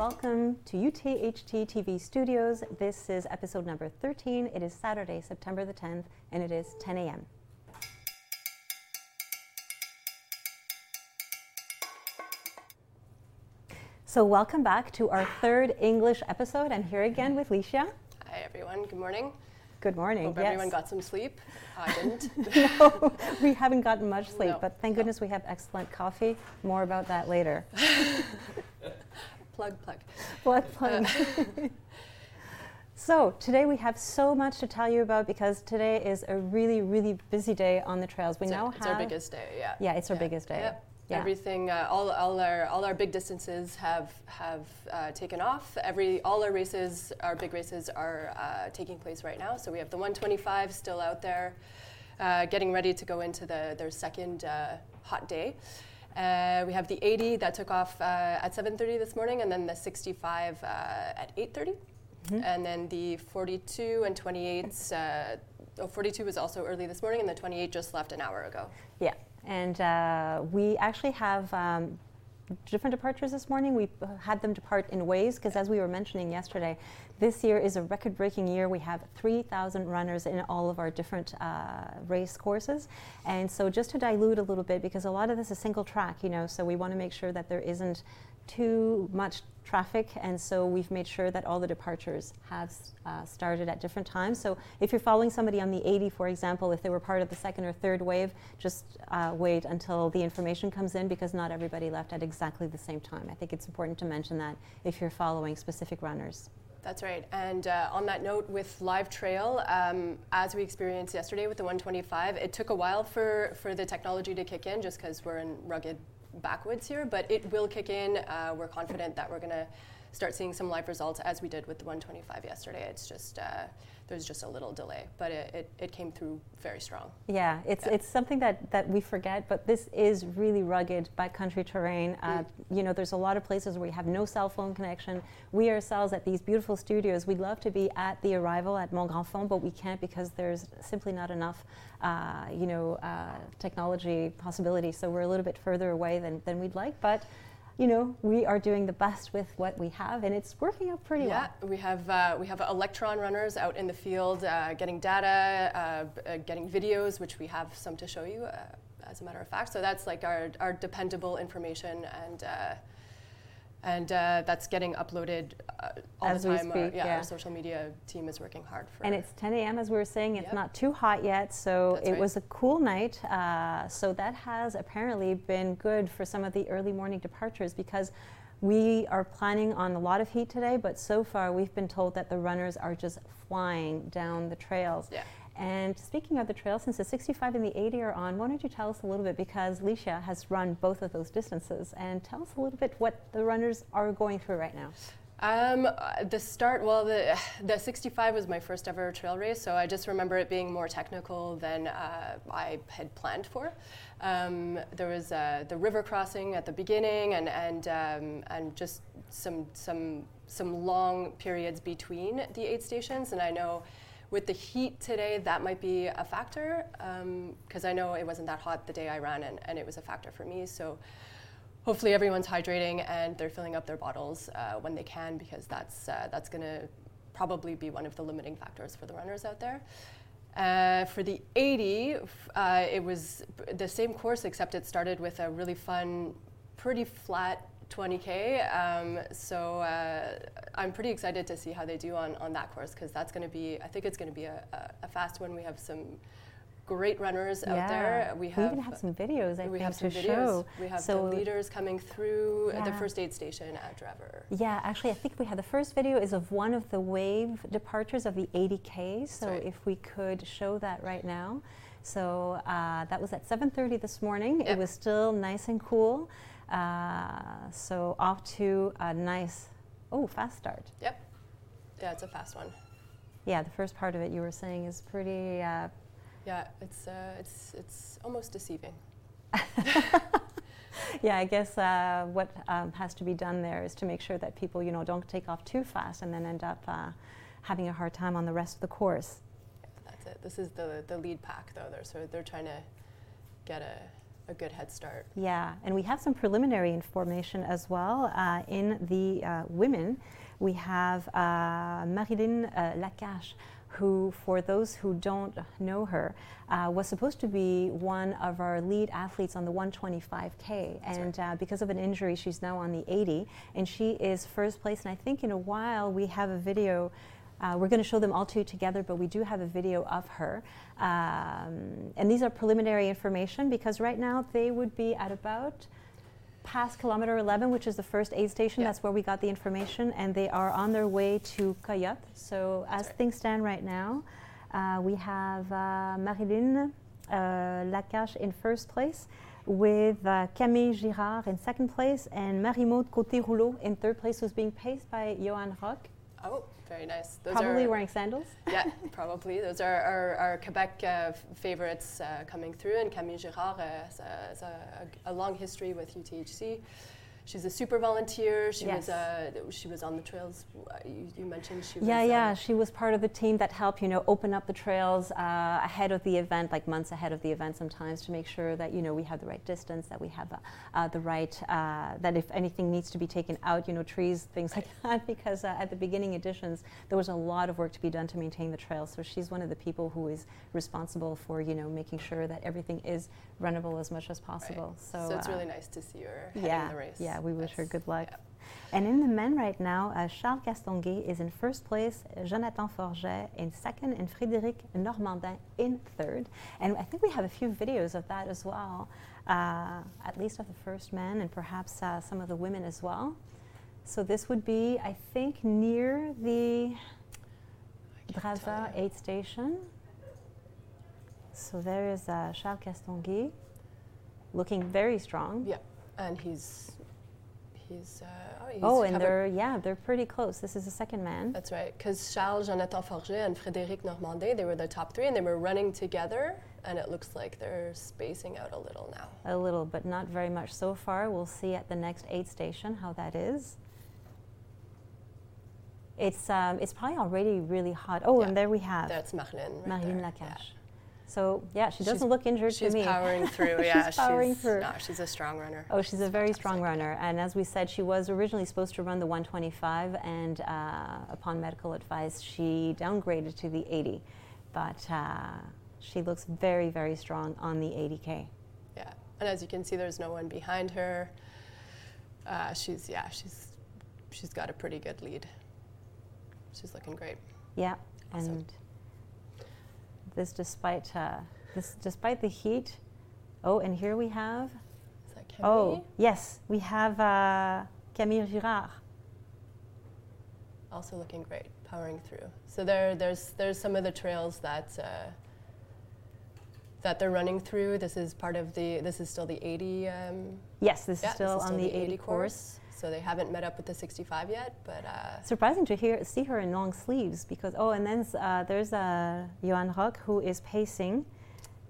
Welcome to UTHC TV studios. This is episode number 13. It is Saturday, September the 10th, and it is 10 a.m. So, welcome back to our third English episode. I'm here again with Licia. Hi, everyone. Good morning. Good morning. Hope yes. everyone got some sleep. I didn't. no, we haven't gotten much sleep, No, but thank no. goodness we have excellent coffee. More about that later. plug, plug. Plug, plug. so, today we have so much to tell you about because today is a really, really busy day on the trails. We it's now our, it's have. our biggest day. Yeah. Yeah, it's our Yeah. biggest day. Yep. Yeah. Everything, uh, all, all our all our big distances have have uh, taken off. Every all our races, our big races, are uh, taking place right now. So we have the 125 still out there, uh, getting ready to go into the their second uh, hot day. Uh, we have the 80 that took off uh, at 7:30 this morning, and then the 65 uh, at 8:30, Mm-hmm. and then the 42 and 28s. Uh, oh, 42 was also early this morning, and the 28 just left an hour ago. Yeah, and uh, we actually have um, different departures this morning. We had them depart in waves because, as we were mentioning yesterday, this year is a record breaking year. We have 3,000 runners in all of our different uh, race courses. And so, just to dilute a little bit, because a lot of this is single track, you know, so we want to make sure that there isn't too much traffic and so we've made sure that all the departures have uh, started at different times. So if you're following somebody on the 80 for example if they were part of the second or third wave just uh, wait until the information comes in because not everybody left at exactly the same time. I think it's important to mention that if you're following specific runners. That's right. And uh, on that note, with Live Trail, um, as we experienced yesterday with the 125, it took a while for, for the technology to kick in just because we're in rugged backwoods here, but it will kick in. Uh, we're confident that we're going to start seeing some live results as we did with the 125 yesterday. It's just, uh, there's just a little delay, but it, it, it came through very strong. Yeah, it's, Yeah. it's something that, that we forget, but this is really rugged backcountry terrain. Uh, Mm. You know, there's a lot of places where you have no cell phone connection. We ourselves at these beautiful studios, we'd love to be at the arrival at Mont Grand-Fonds, but we can't because there's simply not enough, uh, you know, uh, technology possibilities. So we're a little bit further away than, than we'd like, but. You know, we are doing the best with what we have, and it's working out pretty Yeah, well. Yeah, we have uh, we have electron runners out in the field, uh, getting data, uh, uh, getting videos, which we have some to show you, uh, as a matter of fact. So that's like our, our dependable information, and uh, and uh, that's getting uploaded uh, all As the time. speak, yeah, yeah. our social media team is working hard for. And it's 10 a.m. as we were saying. It's Yep. not too hot yet, so That's it right. was a cool night. Uh, so that has apparently been good for some of the early morning departures because we are planning on a lot of heat today. But so far, we've been told that the runners are just flying down the trails. Yeah. And speaking of the trails, since the 65 and the 80 are on, why don't you tell us a little bit because Licia has run both of those distances and tell us a little bit what the runners are going through right now. Um, the start, well, the, the 65 was my first ever trail race, so I just remember it being more technical than uh, I had planned for. Um, there was uh, the river crossing at the beginning, and and um, and just some some some long periods between the aid stations, and I know. With the heat today, that might be a factor because I know it wasn't that hot the day I ran, and, and it was a factor for me. So, hopefully everyone's hydrating and they're filling up their bottles uh, when they can because that's uh, that's going to probably be one of the limiting factors for the runners out there. Uh, for the 80, uh, it was the same course except it started with a really fun, pretty flat 20k. Um, so uh, I'm pretty excited to see how they do on, on that course because that's going to be I think it's going to be a, a, a fast one. We have some great runners out there. We, We have even have some videos, I we have some to videos. show. We have So- the leaders coming through at the first aid station at Drever. Yeah, actually, I think we had the first video is of one of the wave departures of the 80K. So right. if we could show that right now. So uh, that was at 7:30 this morning. It was still nice and cool. Uh, so off to a nice, oh, fast start. Yep. Yeah, it's a fast one. Yeah, the first part of it you were saying is pretty. Uh, Yeah, it's uh, it's it's almost deceiving. yeah, I guess uh, what um, has to be done there is to make sure that people, you know, don't take off too fast and then end up uh, having a hard time on the rest of the course. Yeah, That's it. This is the the lead pack though. They're so they're trying to get a, a good head start. Yeah, and we have some preliminary information as well. Uh, in the uh, women, we have uh, Marilyn uh, Lacache, who, for those who don't know her, uh, was supposed to be one of our lead athletes on the 125K. And right. uh, because of an injury, she's now on the 80, and she is first place. And I think in a while we have a video. Uh, we're going to show them all two together, but we do have a video of her. Um, and these are preliminary information because right now they would be at about past kilometer 11, which is the first aid station. Yeah. That's where we got the information, and they are on their way to Coyote. So, as right. things stand right now, uh, we have uh, Marilyn uh, Lacache in first place, with uh, Camille Girard in second place, and Marie-Maude Côté-Rouleau in third place, who's being paced by Johan Rock, Oh, very nice. Those probably are, wearing sandals. yeah, probably. Those are our, our Quebec uh, favorites uh, coming through, and Camille Girard uh, has, a, has a, a long history with UTHC. She's a super volunteer. She was Yes. uh, she was on the trails. You, you mentioned she Yeah, was. yeah. uh, She was part of the team that helped, you know, open up the trails uh, ahead of the event, like months ahead of the event sometimes, to make sure that, you know, we have the right distance, that we have uh, uh, the right, uh, that if anything needs to be taken out, you know, trees, things like that, because uh, at the beginning editions, there was a lot of work to be done to maintain the trail. So she's one of the people who is responsible for, you know, making sure that everything is runnable as much as possible. So, So, it's uh, really nice to see her yeah, the race. yeah, we wish her good luck. yeah. And in the men right now, uh, Charles Castonguay is in first place, Jonathan Forget in second, and Frédéric Normandin in third. And I think we have a few videos of that as well, uh, at least of the first men and perhaps uh, some of the women as well. So this would be, I think, near the Brava aid station. So there is uh, Charles Castonguay, looking very strong. Yeah, and he's he's. Uh, oh, he's Oh, and they're yeah, they're pretty close. This is the second man. That's right, because Charles, Jonathan Forget, and Frédéric Normandin, they were the top three, and they were running together, and it looks like they're spacing out a little now. A little, but not very much so far. We'll see at the next aid station how that is. It's um, it's probably already really hot. Oh, Yeah, and there we have That's Marlene. Right Marine there. Lacache. So yeah, she doesn't look injured to me. She's powering through. Yeah, She's powering she's, through. No, she's a strong runner. Oh, she's a very strong runner. And as we said, she was originally supposed to run the 125, and uh, upon medical advice, she downgraded to the 80. But uh, she looks very, very strong on the 80K. Yeah, and as you can see, there's no one behind her. Uh, she's yeah, she's she's got a pretty good lead. She's looking great. Yeah, Awesome. and this despite uh, this despite the heat. Oh, and here we have. Is that Oh, yes, we have uh, Camille Girard. also looking great, powering through. So there, there's there's some of the trails that uh, that they're running through. This is part of the. This is still the 80. Um, Yes, this yeah, is still this is on the 80 course. So they haven't met up with the 65 yet, but uh, Surprising to hear see her in long sleeves because oh, and then uh, there's uh, Johan Rock who is pacing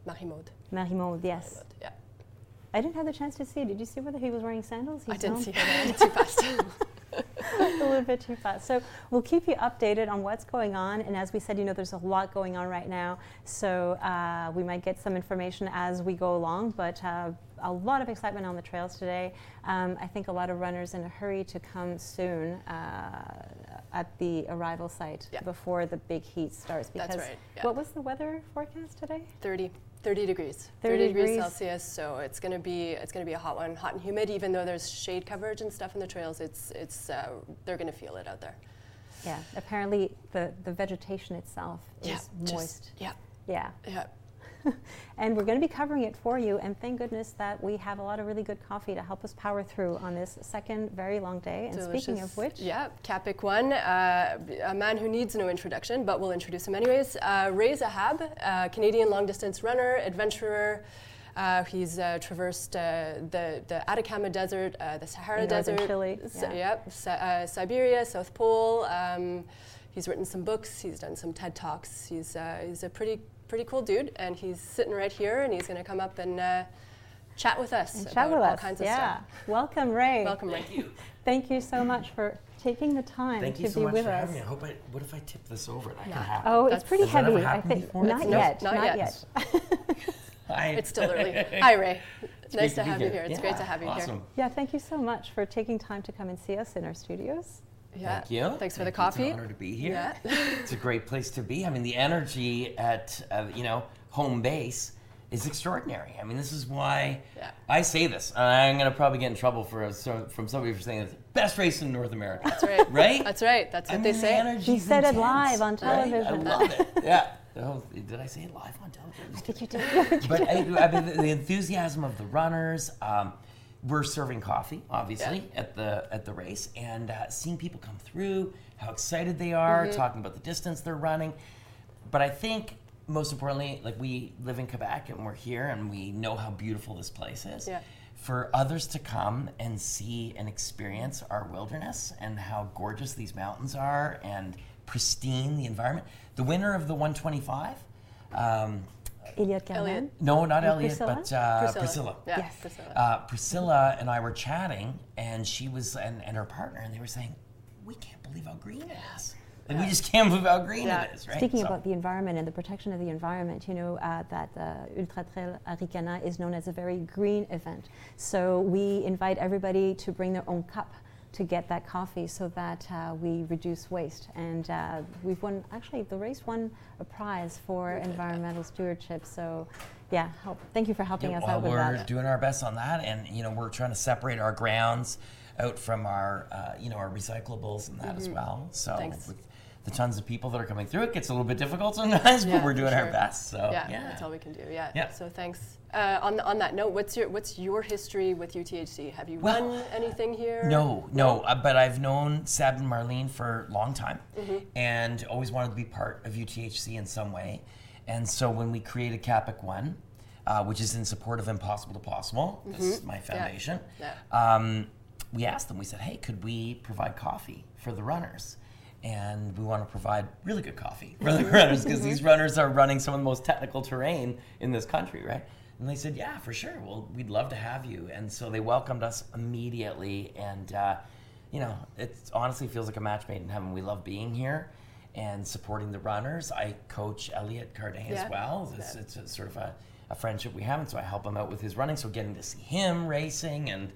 Marie-Maude. Marie-Maude. Yes, Marie-Maude, Yeah, I didn't have the chance to see. Did you see whether he was wearing sandals? I didn't see for her that. too fast. a little bit too fast. So we'll keep you updated on what's going on. And as we said, you know, there's a lot going on right now. So uh, we might get some information as we go along. But uh, a lot of excitement on the trails today. Um, I think a lot of runners in a hurry to come soon uh, at the arrival site Yeah. before the big heat starts. Because That's right. Yeah. what was the weather forecast today? 30, 30 degrees. 30 degrees degrees. Celsius. So it's going to be it's going to be a hot one, hot and humid. Even though there's shade coverage and stuff in the trails, it's it's uh, they're going to feel it out there. Yeah, apparently the, the vegetation itself is just- moist. yeah, Yeah. yeah. and we're going to be covering it for you. And thank goodness that we have a lot of really good coffee to help us power through on this second very long day. And speaking of which, yeah, Capik one, uh, a man who needs no introduction, but we'll introduce him anyways. Uh, Ray Zahab, uh, Canadian long distance runner, adventurer. Uh, he's uh, traversed uh, the, the Atacama Desert, uh, the Sahara northern Desert, Chile, yeah. yep, uh, Siberia, South Pole. Um, he's written some books. He's done some TED talks. He's uh, he's a pretty pretty cool dude, and he's sitting right here, and he's going to come up and uh, chat with us and about chat with all us. kinds of yeah. stuff. Welcome, Ray. Welcome, Ray. Thank you. Thank you so much for taking the time Thank to you so be much with for us. having me. I hope I. What if I tip this over? That Nah. can happen. Oh, it's pretty Has that ever heavy. I think before? not It's- yet. Not not yet. yet. Hi. It's still early. Hi, Ray. It's Nice great to be have you here. It's great to have you here. awesome. Yeah, thank you so much for taking time to come and see us in our studios. Yeah. Thank you. Thanks for Thank the you. It's coffee. an honor to be here. Yeah. it's a great place to be. I mean, the energy at uh, you know home base is extraordinary. I mean, this is why Yeah. I say this. I'm gonna probably get in trouble for so, from somebody for saying it's best race in North America. That's right. Right? That's right. That's I what mean, they say. energy's He said it live on right? television. I love it. Yeah. Oh, did I say it live on television? I think you did. but I, I mean, the, the enthusiasm of the runners. Um, we're serving coffee, obviously, at the at the race, and uh, seeing people come through, how excited they are, Mm-hmm. talking about the distance they're running. But I think most importantly, like we live in Quebec and we're here, and we know how beautiful this place is. Yeah. For others to come and see and experience our wilderness and how gorgeous these mountains are and pristine the environment. The winner of the 125. Um, Elliot Cardin. No, not And Elliot, Priscilla? but uh, Priscilla. Yeah, Yes. Priscilla. Uh, Priscilla and I were chatting, and she was and, and her partner, and they were saying, "We can't believe how green it is. Like we just can't believe how green Yeah. it is." Right? Speaking So- about the environment and the protection of the environment, you know uh, that uh, Ultra Trail Harricana is known as a very green event. So we invite everybody to bring their own cup to get that coffee so that uh, we reduce waste. And uh, we've won, actually, the race won a prize for environmental stewardship. So, yeah, help. thank you for helping us out with that. we're doing our best on that, and you know we're trying to separate our grounds out from our uh, you know our recyclables and that as well. So Thanks. The tons of people that are coming through, it gets a little bit difficult sometimes, Yeah, but we're doing our best. So yeah, yeah, that's all we can do. Yeah. Yeah. So thanks. Uh, on on that note, what's your what's your history with UTHC? Have you Well, run anything here? No, no, uh, but I've known Seb and Marlene for a long time Mm-hmm. and always wanted to be part of UTHC in some way. And so when we created Capic One, uh, which is in support of Impossible to Possible, this is my foundation, Mm-hmm. Yeah. Um, we asked them, we said, hey, could we provide coffee for the runners? And we want to provide really good coffee for the runners because these runners are running some of the most technical terrain in this country, right? And they said, yeah, for sure. Well, we'd love to have you. And so they welcomed us immediately. And, uh, you know, it honestly feels like a match made in heaven. We love being here and supporting the runners. I coach Elliot Cardin Yeah. as well. It's, it's a, sort of a, a friendship we have. And so I help him out with his running. So getting to see him racing and,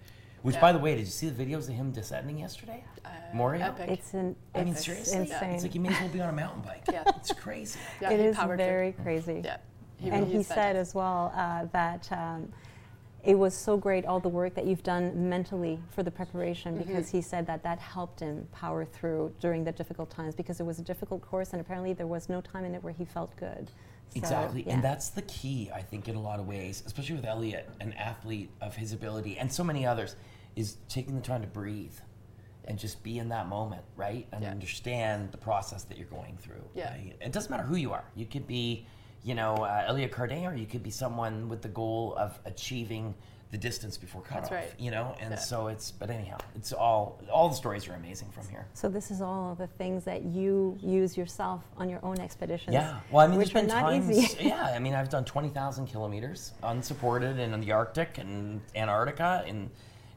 which Yeah. by the way, did you see the videos of him descending yesterday? Moria? epic. It's, an, I mean, it's seriously, insane. it's like you may as well be on a mountain bike. Yeah. It's crazy. Yeah, it he is powered through. very crazy. Yeah. and he said as well uh, that um, it was so great all the work that you've done mentally for the preparation Mm-hmm. because he said that that helped him power through during the difficult times because it was a difficult course and apparently there was no time in it where he felt good. So, Exactly. yeah. And that's the key, I think, in a lot of ways, especially with Elliot, an athlete of his ability, and so many others, is taking the time to breathe and just be in that moment, right? And Yeah. understand the process that you're going through. Yeah. right? It doesn't matter who you are. You could be, you know, uh, Elliot Cardin, or you could be someone with the goal of achieving the distance before cutoff. right. You know, and Yeah. so it's. But anyhow, it's all. All the stories are amazing from here. So this is all of the things that you use yourself on your own expeditions. Yeah. Well, I mean, which there's been are not times. easy. yeah. I mean, I've done 20,000 kilometers unsupported in the Arctic and Antarctica, in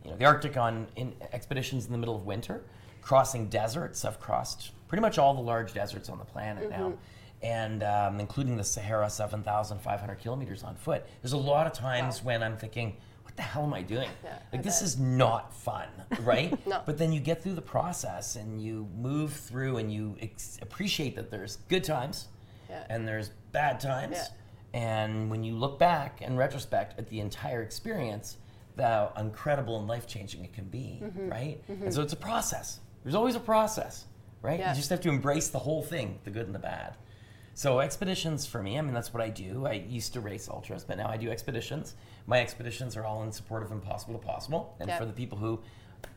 you know the Arctic on in expeditions in the middle of winter, crossing deserts. I've crossed pretty much all the large deserts on the planet now. And um, including the Sahara, 7,500 kilometers on foot. There's a lot of times when I'm thinking, what the hell am I doing? Yeah, like, I this bet. is not fun, right? No. But then you get through the process and you move through and you ex- appreciate that there's good times Yeah. and there's bad times. Yeah. And when you look back in retrospect at the entire experience, how incredible and life changing it can be, Mm-hmm. right? And so it's a process. There's always a process, right? You just have to embrace the whole thing, the good and the bad. So expeditions for me, I mean that's what I do. I used to race ultras, but now I do expeditions. My expeditions are all in support of Impossible to Possible, and Yeah. for the people who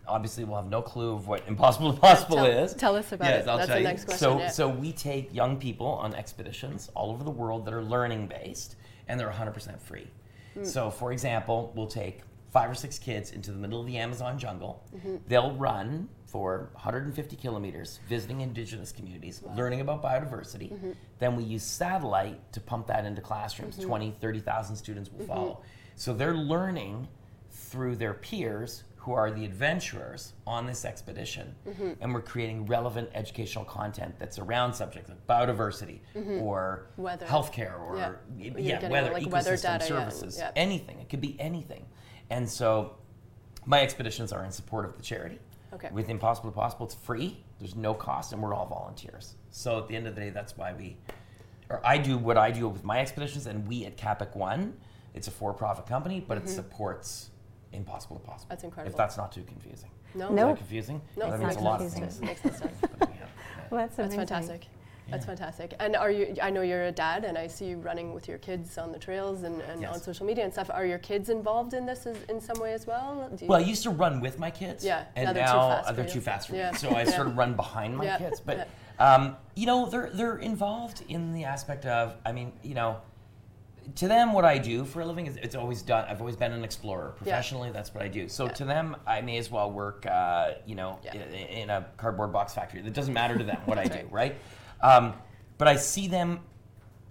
obviously will have no clue of what Impossible to Possible tell- is, tell us about yes, it. I'll That's tell the you. next question, So, yeah. so we take young people on expeditions all over the world that are learning based, and they're 100% free. Hmm. So, for example, we'll take five or six kids into the middle of the Amazon jungle. Mm-hmm. They'll run for 150 kilometers, visiting indigenous communities, learning about biodiversity. Mm-hmm. Then we use satellite to pump that into classrooms. Mm-hmm. 20, 30,000 students will mm-hmm. follow. So they're learning through their peers who are the adventurers on this expedition. Mm-hmm. And we're creating relevant educational content that's around subjects like biodiversity or Weather. health healthcare or Yeah. yeah, weather, like, ecosystem weather data, services, yeah. anything. It could be anything. and so my expeditions are in support of the charity. Okay. With Impossible to Possible, it's free. There's no cost, and we're all volunteers. So at the end of the day, that's why we, or I do what I do with my expeditions, and we at Capic One, it's a for-profit company, but it supports Impossible to Possible. Mm-hmm. That's incredible. If that's not too confusing. No, Is No. that confusing? No, that it's means not a lot of confusing. things. It makes sense. Yeah, Well, that's, That's fantastic. That's Yeah. fantastic. And are you? I know you're a dad, and I see you running with your kids on the trails and, and Yes. on social media and stuff. Are your kids involved in this as, in some way as well? Do you- Well, I used to run with my kids. Yeah, And now now, they're too fast uh, for they're too fast for Yeah. me. So I Yeah. sort of run behind my kids. But, um, you know, they're, they're involved in the aspect of, I mean, you know, to them, what I do for a living is it's always done. I've always been an explorer. Professionally, that's what I do. So to them, I may as well work, uh, you know, Yeah. i- in a cardboard box factory. It doesn't matter to them what I do, right? Um, but I see them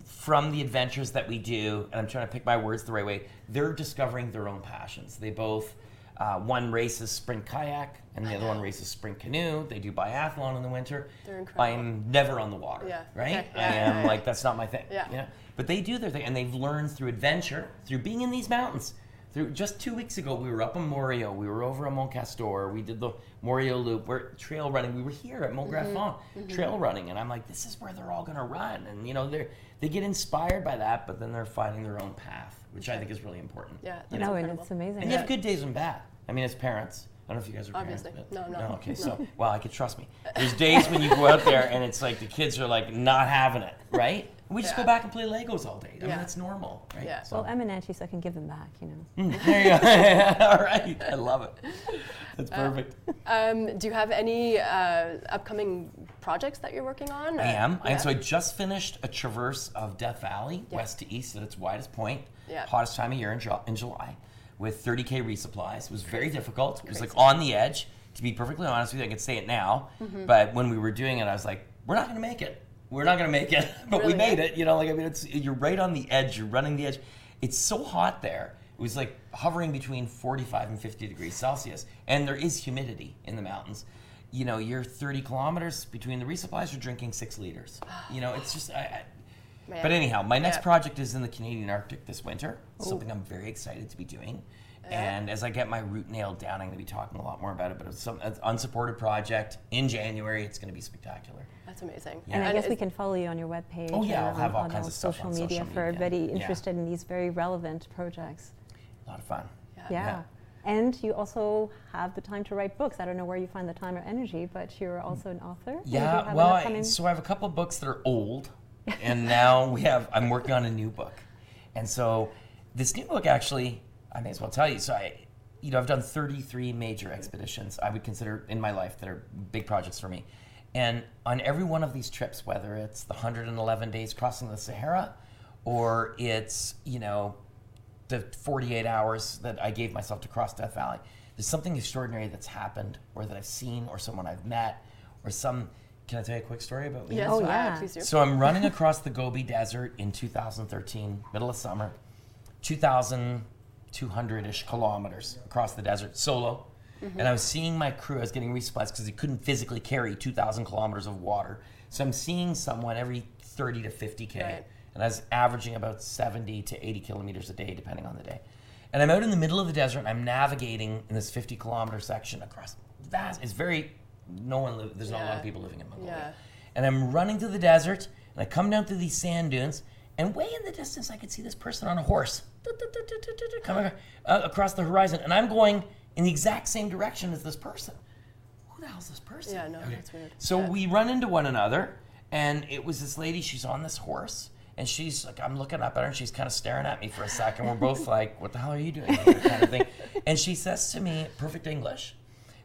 from the adventures that we do, and I'm trying to pick my words the right way, they're discovering their own passions. They both, uh, one races sprint kayak, and the other one races sprint canoe. They do biathlon in the winter. They're incredible. I'm never on the water, Yeah, right? okay, I am yeah, yeah. like, that's not my thing. Yeah. You know? But they do their thing, and they've learned through adventure, through being in these mountains. Through just two weeks ago, we were up in Morio. We were over at Mont Castor. We did the Morio Loop. We're trail running. We were here at Mont Mm-hmm. Grand-Fonds trail running, and I'm like, this is where they're all gonna run. And you know, they are they get inspired by that, but then they're finding their own path, which I think is really important. Yeah, You know? No, and it's amazing. And you have good days and bad. I mean, as parents, I don't know if you guys are Obviously. parents. No, but- no, Okay, no. so well, I could trust me. There's days when you go out there and it's like the kids are like not having it, right? We just Yeah. go back and play Legos all day. I mean, that's normal, right? Yeah. So, Well, I'm an auntie, so I can give them back, you know. there you go. all right, I love it. That's perfect. Um, do you have any uh, upcoming projects that you're working on? I am. Yeah. And so I just finished a traverse of Death Valley, Yeah. west to east at its widest point, Yeah. hottest time of year in, Ju- in July, with 30k resupplies. It was very difficult. It was like on the edge. To be perfectly honest with you, I could say it now, Mm-hmm. but when we were doing it, I was like, "We're not going to make it. We're not going to make it." but we made it. You know, like I mean, it's you're right on the edge. You're running the edge. It's so hot there. It was like hovering between 45 and 50 degrees Celsius, and there is humidity in the mountains. You know, you're 30 kilometers between the resupplies. You're drinking six liters. You know, it's just. I, I, but anyhow, my next Yeah. project is in the Canadian Arctic this winter. Something I'm very excited to be doing. And as I get my route nailed down, I'm going to be talking a lot more about it. But it's some it's an unsupported project in January. It's going to be spectacular. That's amazing. And I And guess we can follow you on your webpage Oh, yeah, I'll have on, all on kinds of stuff social on media social for media. everybody Yeah. interested in these very relevant projects. A lot of fun. Yeah. Yeah. Yeah. And you also have the time to write books. I don't know where you find the time or energy, but you're also an author. Yeah, well, I, so I have a couple of books that are old, and now we have. I'm working on a new book, and so this new book actually, I may as well tell you. So I, you know, I've done 33 major expeditions. I would consider in my life that are big projects for me, and on every one of these trips, whether it's the 111 days crossing the Sahara, or it's you know the 48 hours that I gave myself to cross Death Valley. There's something extraordinary that's happened, or that I've seen, or someone I've met, or some. Can I tell you a quick story about me? Yes, Oh, yeah. please do. So I'm running across the Gobi Desert in 2013, middle of summer, 2,200-ish kilometers across the desert, solo. And I was seeing my crew. I was getting resupplies because they couldn't physically carry 2,000 kilometers of water. So I'm seeing someone every 30 to 50k, Right. and I was averaging about 70 to 80 kilometers a day, depending on the day. And I'm out in the middle of the desert. And I'm navigating in this 50 kilometer section across vast. It's very no one. There's not a lot of people living in Mongolia Yeah. and I'm running through the desert, and I come down through these sand dunes, and way in the distance I could see this person on a horse coming uh, across the horizon, and I'm going in the exact same direction as this person. Who the hell's this person? Yeah, no, that's weird. So Yeah. we run into one another, and it was this lady. She's on this horse, and she's like, I'm looking up at her, and she's kind of staring at me for a second. We're both like, "What the hell are you doing?" Here? kind of thing. And she says to me, perfect English.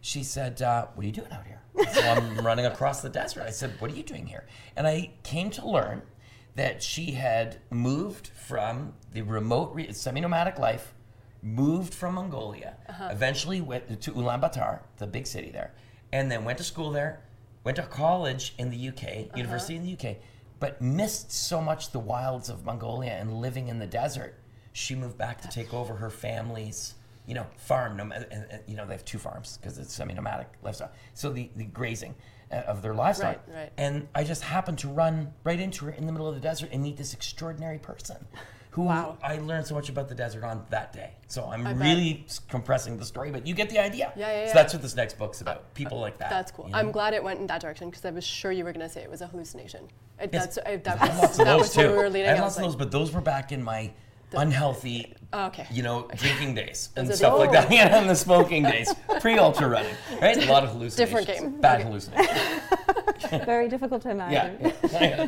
She said, uh, "What are you doing out here?" So I'm running across the desert. I said, "What are you doing here?" And I came to learn that she had moved from the remote, re- semi-nomadic life, moved from Mongolia, uh-huh. eventually went to Ulaanbaatar, the big city there, and then went to school there, went to college in the UK, uh-huh. university in the UK, but missed so much the wilds of Mongolia and living in the desert. She moved back to take over her family's, you know, farm. nom- You know, they have two farms because it's semi-nomadic lifestyle. So the, the grazing Uh, of their livestock. Right, right. And I just happened to run right into her in the middle of the desert and meet this extraordinary person who Wow. I learned so much about the desert on that day. So I'm I really s- compressing the story, but you get the idea. Yeah, yeah, So that's what this next book's about. People like that. That's cool. you know? I'm glad it went in that direction because I was sure you were going to say it was a hallucination. It, Yes. That's, I, that was, lots of that those was too. we were leading. I had lots of those, but those were back in my unhealthy, Okay. you know, drinking days and are the stuff like old- that. Yeah, and the smoking days, pre-ultra running, right? A lot of hallucinations. Different game. Bad Okay. hallucinations. Very difficult to imagine. Yeah. yeah.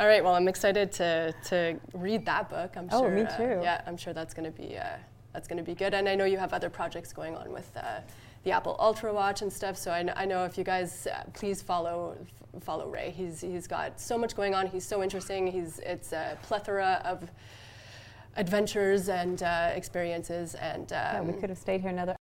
All right. Well, I'm excited to to read that book. I'm Oh, sure. me uh, too. yeah, I'm sure that's going to be uh, that's going to be good. And I know you have other projects going on with uh, the Apple Ultra Watch and stuff. So I, kn- I know if you guys uh, please follow f- follow Ray. He's he's got so much going on. He's so interesting. He's it's a plethora of adventures and uh, experiences and um, Yeah, we could have stayed here another